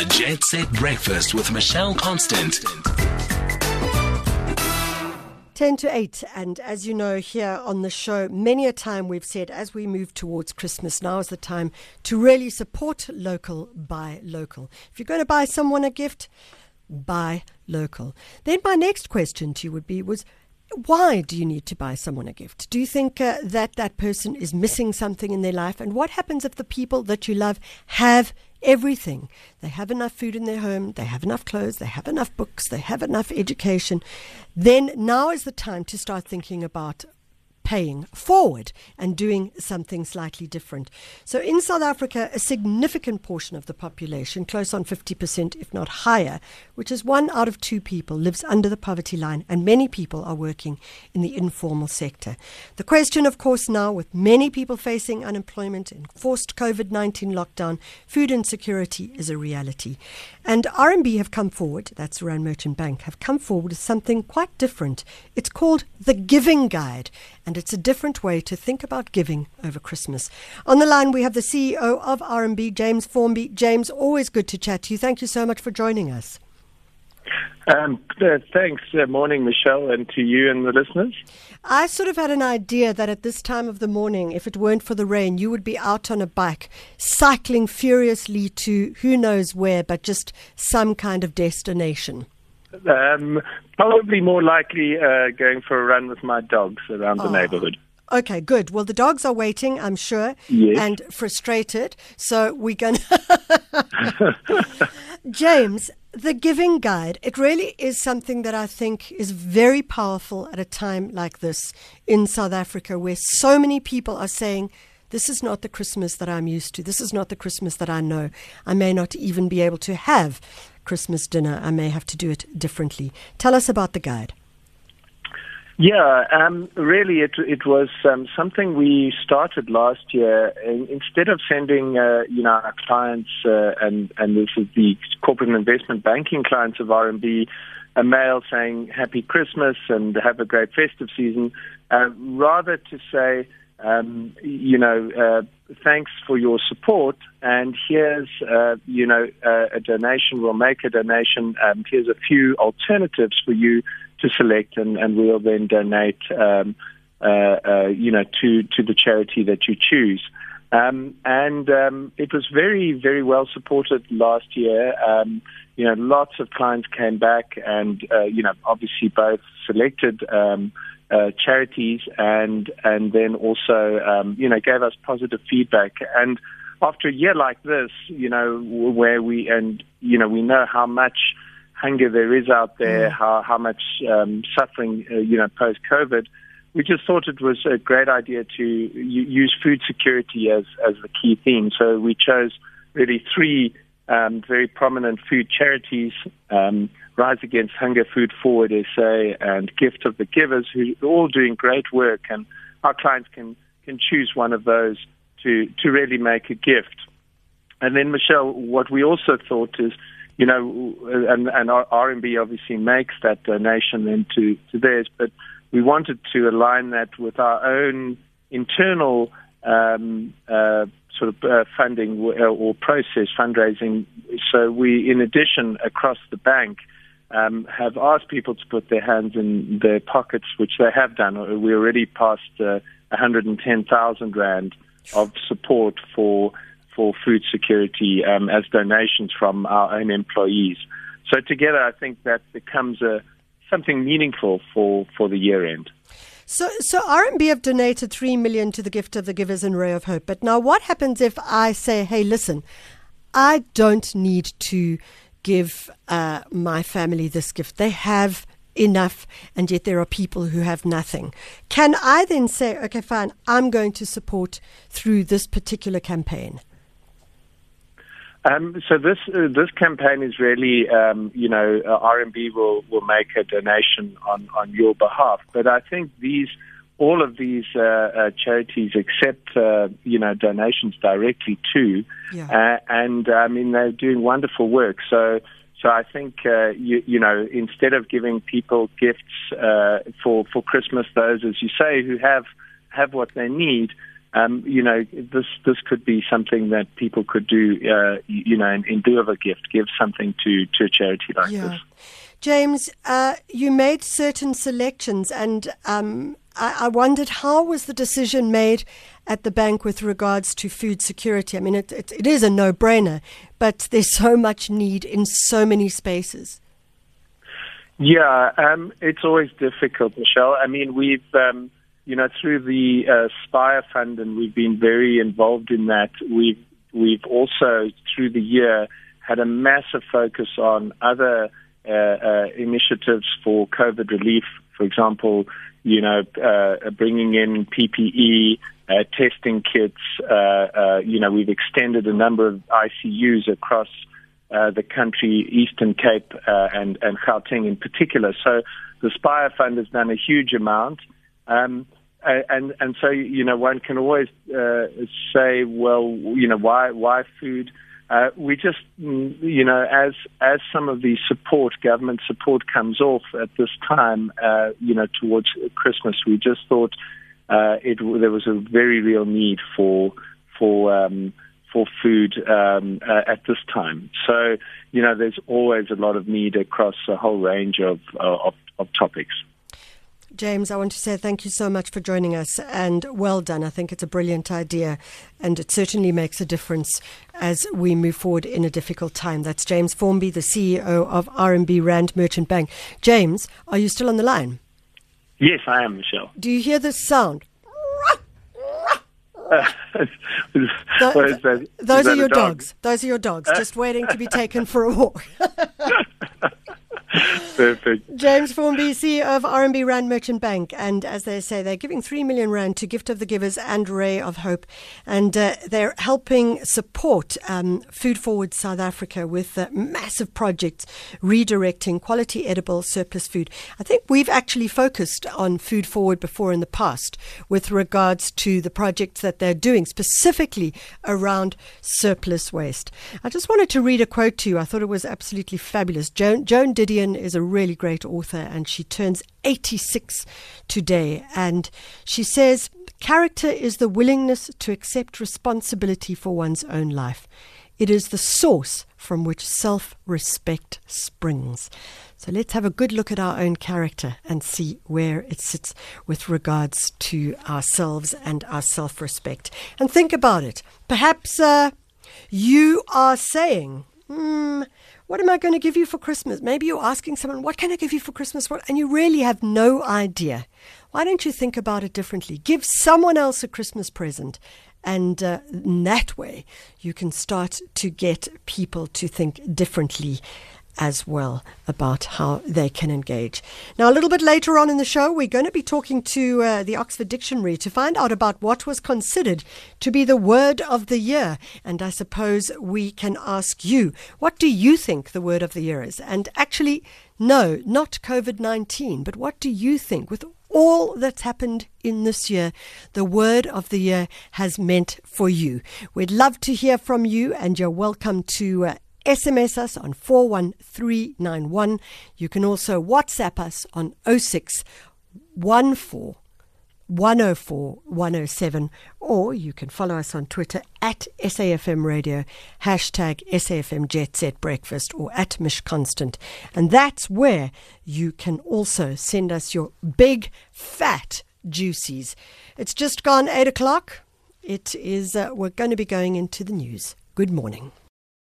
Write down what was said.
The Jet Set Breakfast with Michelle Constant. 10 to 8. And as you know, here on the show, many a time we've said as we move towards Christmas, now is the time to really support local, buy local. If you're going to buy someone a gift, buy local. Then my next question to you would be was why do you need to buy someone a gift? Do you think uh, that that person is missing something in their life? And what happens if the people that you love have everything? They have enough food in their home, they have enough clothes, they have enough books, they have enough education. Then now is the time to start thinking about paying forward and doing something slightly different. So in South Africa, a significant portion of the population, close on 50%, if not higher, which is one out of two people, lives under the poverty line, and many people are working in the informal sector. The question, of course, now with many people facing unemployment and forced COVID 19 lockdown, food insecurity is a reality. And RMB have come forward, that's Rand Merchant Bank, have come forward with something quite different. It's called the Giving Guide, and it's a different way to think about giving over Christmas. On the line, we have the CEO of RMB, James Formby. James, always good to chat to you. Thank you so much for joining us. Um, uh, thanks. Uh, morning, Michelle, and to you and the listeners. I sort of had an idea that at this time of the morning, if it weren't for the rain, you would be out on a bike, cycling furiously to who knows where, but just some kind of destination. Um, probably more likely uh, going for a run with my dogs around oh. the neighborhood. Okay, good. Well, the dogs are waiting, I'm sure, yes. and frustrated. So we're going to. James, the Giving Guide, it really is something that I think is very powerful at a time like this in South Africa, where so many people are saying, This is not the Christmas that I'm used to. This is not the Christmas that I know. I may not even be able to have Christmas dinner. I may have to do it differently. Tell us about the guide. Yeah, um, really, it it was um, something we started last year. Instead of sending, uh, you know, our clients uh, and and this is the corporate investment banking clients of RMB a mail saying Happy Christmas and have a great festive season, uh, rather to say, um, you know, uh, thanks for your support, and here's, uh, you know, uh, a donation. We'll make a donation. Um, here's a few alternatives for you to select, and, and we'll then donate, um, uh, uh, you know, to to the charity that you choose. Um, and um, it was very, very well supported last year. Um, you know, lots of clients came back, and uh, you know, obviously both selected um, uh, charities and and then also um, you know gave us positive feedback. And after a year like this, you know, where we and you know we know how much hunger there is out there, mm. how how much um, suffering uh, you know post COVID. We just thought it was a great idea to use food security as as the key theme. So we chose really three um, very prominent food charities, um, Rise Against Hunger, Food Forward SA, and Gift of the Givers, who are all doing great work. And our clients can, can choose one of those to, to really make a gift. And then, Michelle, what we also thought is, you know, and, and our RMB obviously makes that donation into to theirs, but we wanted to align that with our own internal um, uh, sort of uh, funding or process fundraising. So we, in addition, across the bank, um, have asked people to put their hands in their pockets, which they have done. We already passed uh, 110,000 rand of support for for food security um, as donations from our own employees. So together, I think that becomes a something meaningful for for the year end. So, so RMB have donated three million to the gift of the givers and ray of hope. But now, what happens if I say, "Hey, listen, I don't need to give uh, my family this gift. They have enough, and yet there are people who have nothing." Can I then say, "Okay, fine, I'm going to support through this particular campaign"? Um, so this uh, this campaign is really, um, you know, uh, RMB will will make a donation on on your behalf. But I think these all of these uh, uh, charities accept, uh, you know, donations directly too, yeah. Uh, and I mean they're doing wonderful work. So. So I think uh, you, you know instead of giving people gifts uh, for for Christmas, those as you say who have have what they need, um, you know, this this could be something that people could do, uh, you know, in, in lieu of a gift, give something to to a charity like Yeah. this. James, uh, you made certain selections, and um, I, I wondered how was the decision made at the bank with regards to food security? I mean, it, it, it is a no-brainer, but there's so much need in so many spaces. Yeah, um, it's always difficult, Michelle. I mean, we've, um, you know, through the uh, Spire Fund, and we've been very involved in that. We've we've also through the year had a massive focus on other uh, uh, initiatives for COVID relief. For example, you know, uh, bringing in PPE, uh, testing kits. Uh, uh, you know, we've extended a number of ICUs across uh, the country, Eastern Cape uh, and and Gauteng in particular. So the Spire Fund has done a huge amount, um, and and so you know one can always uh, say, well, you know, why why food? Uh, we just, mm, you know, as as some of the support, government support comes off at this time, uh, you know, towards Christmas, we just thought uh, it there was a very real need for for um, for food um, uh, at this time. So, you know, there's always a lot of need across a whole range of uh, of, of topics. James, I want to say thank you so much for joining us and well done. I think it's a brilliant idea and it certainly makes a difference as we move forward in a difficult time. That's James Formby, the CEO of RMB Rand Merchant Bank. James, are you still on the line? Yes, I am, Michelle. Do you hear this sound? What is that? Is Those are your dog? Uh. dogs. Those are your dogs, just waiting to be taken for a walk. Perfect. James Formby, CEO of RMB Rand Merchant Bank, and as they say, they're giving three million rand to Gift of the Givers and Ray of Hope, and uh, they're helping support um, Food Forward South Africa with uh, massive projects redirecting quality edible surplus food. I think we've actually focused on Food Forward before in the past with regards to the projects that they're doing specifically around surplus waste. I just wanted to read a quote to you. I thought it was absolutely fabulous. Joan, Joan Didion is a really great author and she turns 86 today. And she says, Character is the willingness to accept responsibility for one's own life. It is the source from which self respect springs. So let's have a good look at our own character and see where it sits with regards to ourselves and our self respect. And think about it. Perhaps uh, you are saying, hmm, what am I going to give you for Christmas? Maybe you're asking someone, what can I give you for Christmas? And you really have no idea. Why don't you think about it differently? Give someone else a Christmas present. And uh, that way, you can start to get people to think differently as well about how they can engage. Now, a little bit later on in the show, we're going to be talking to uh, the Oxford Dictionary to find out about what was considered to be the word of the year. And I suppose we can ask you, what do you think the word of the year is? And actually, no, not COVID 19, but what do you think with all that's happened in this year, the word of the year has meant for you. We'd love to hear from you, and you're welcome to. Uh, SMS us on 41391. You can also WhatsApp us on 0614 104 107, or you can follow us on Twitter at SAFM Radio, hashtag SAFM Jet Set Breakfast, or at Mish Constant. And that's where you can also send us your big, fat juicies. It's just gone 8 o'clock. It is, uh, we're going to be going into the news. Good morning.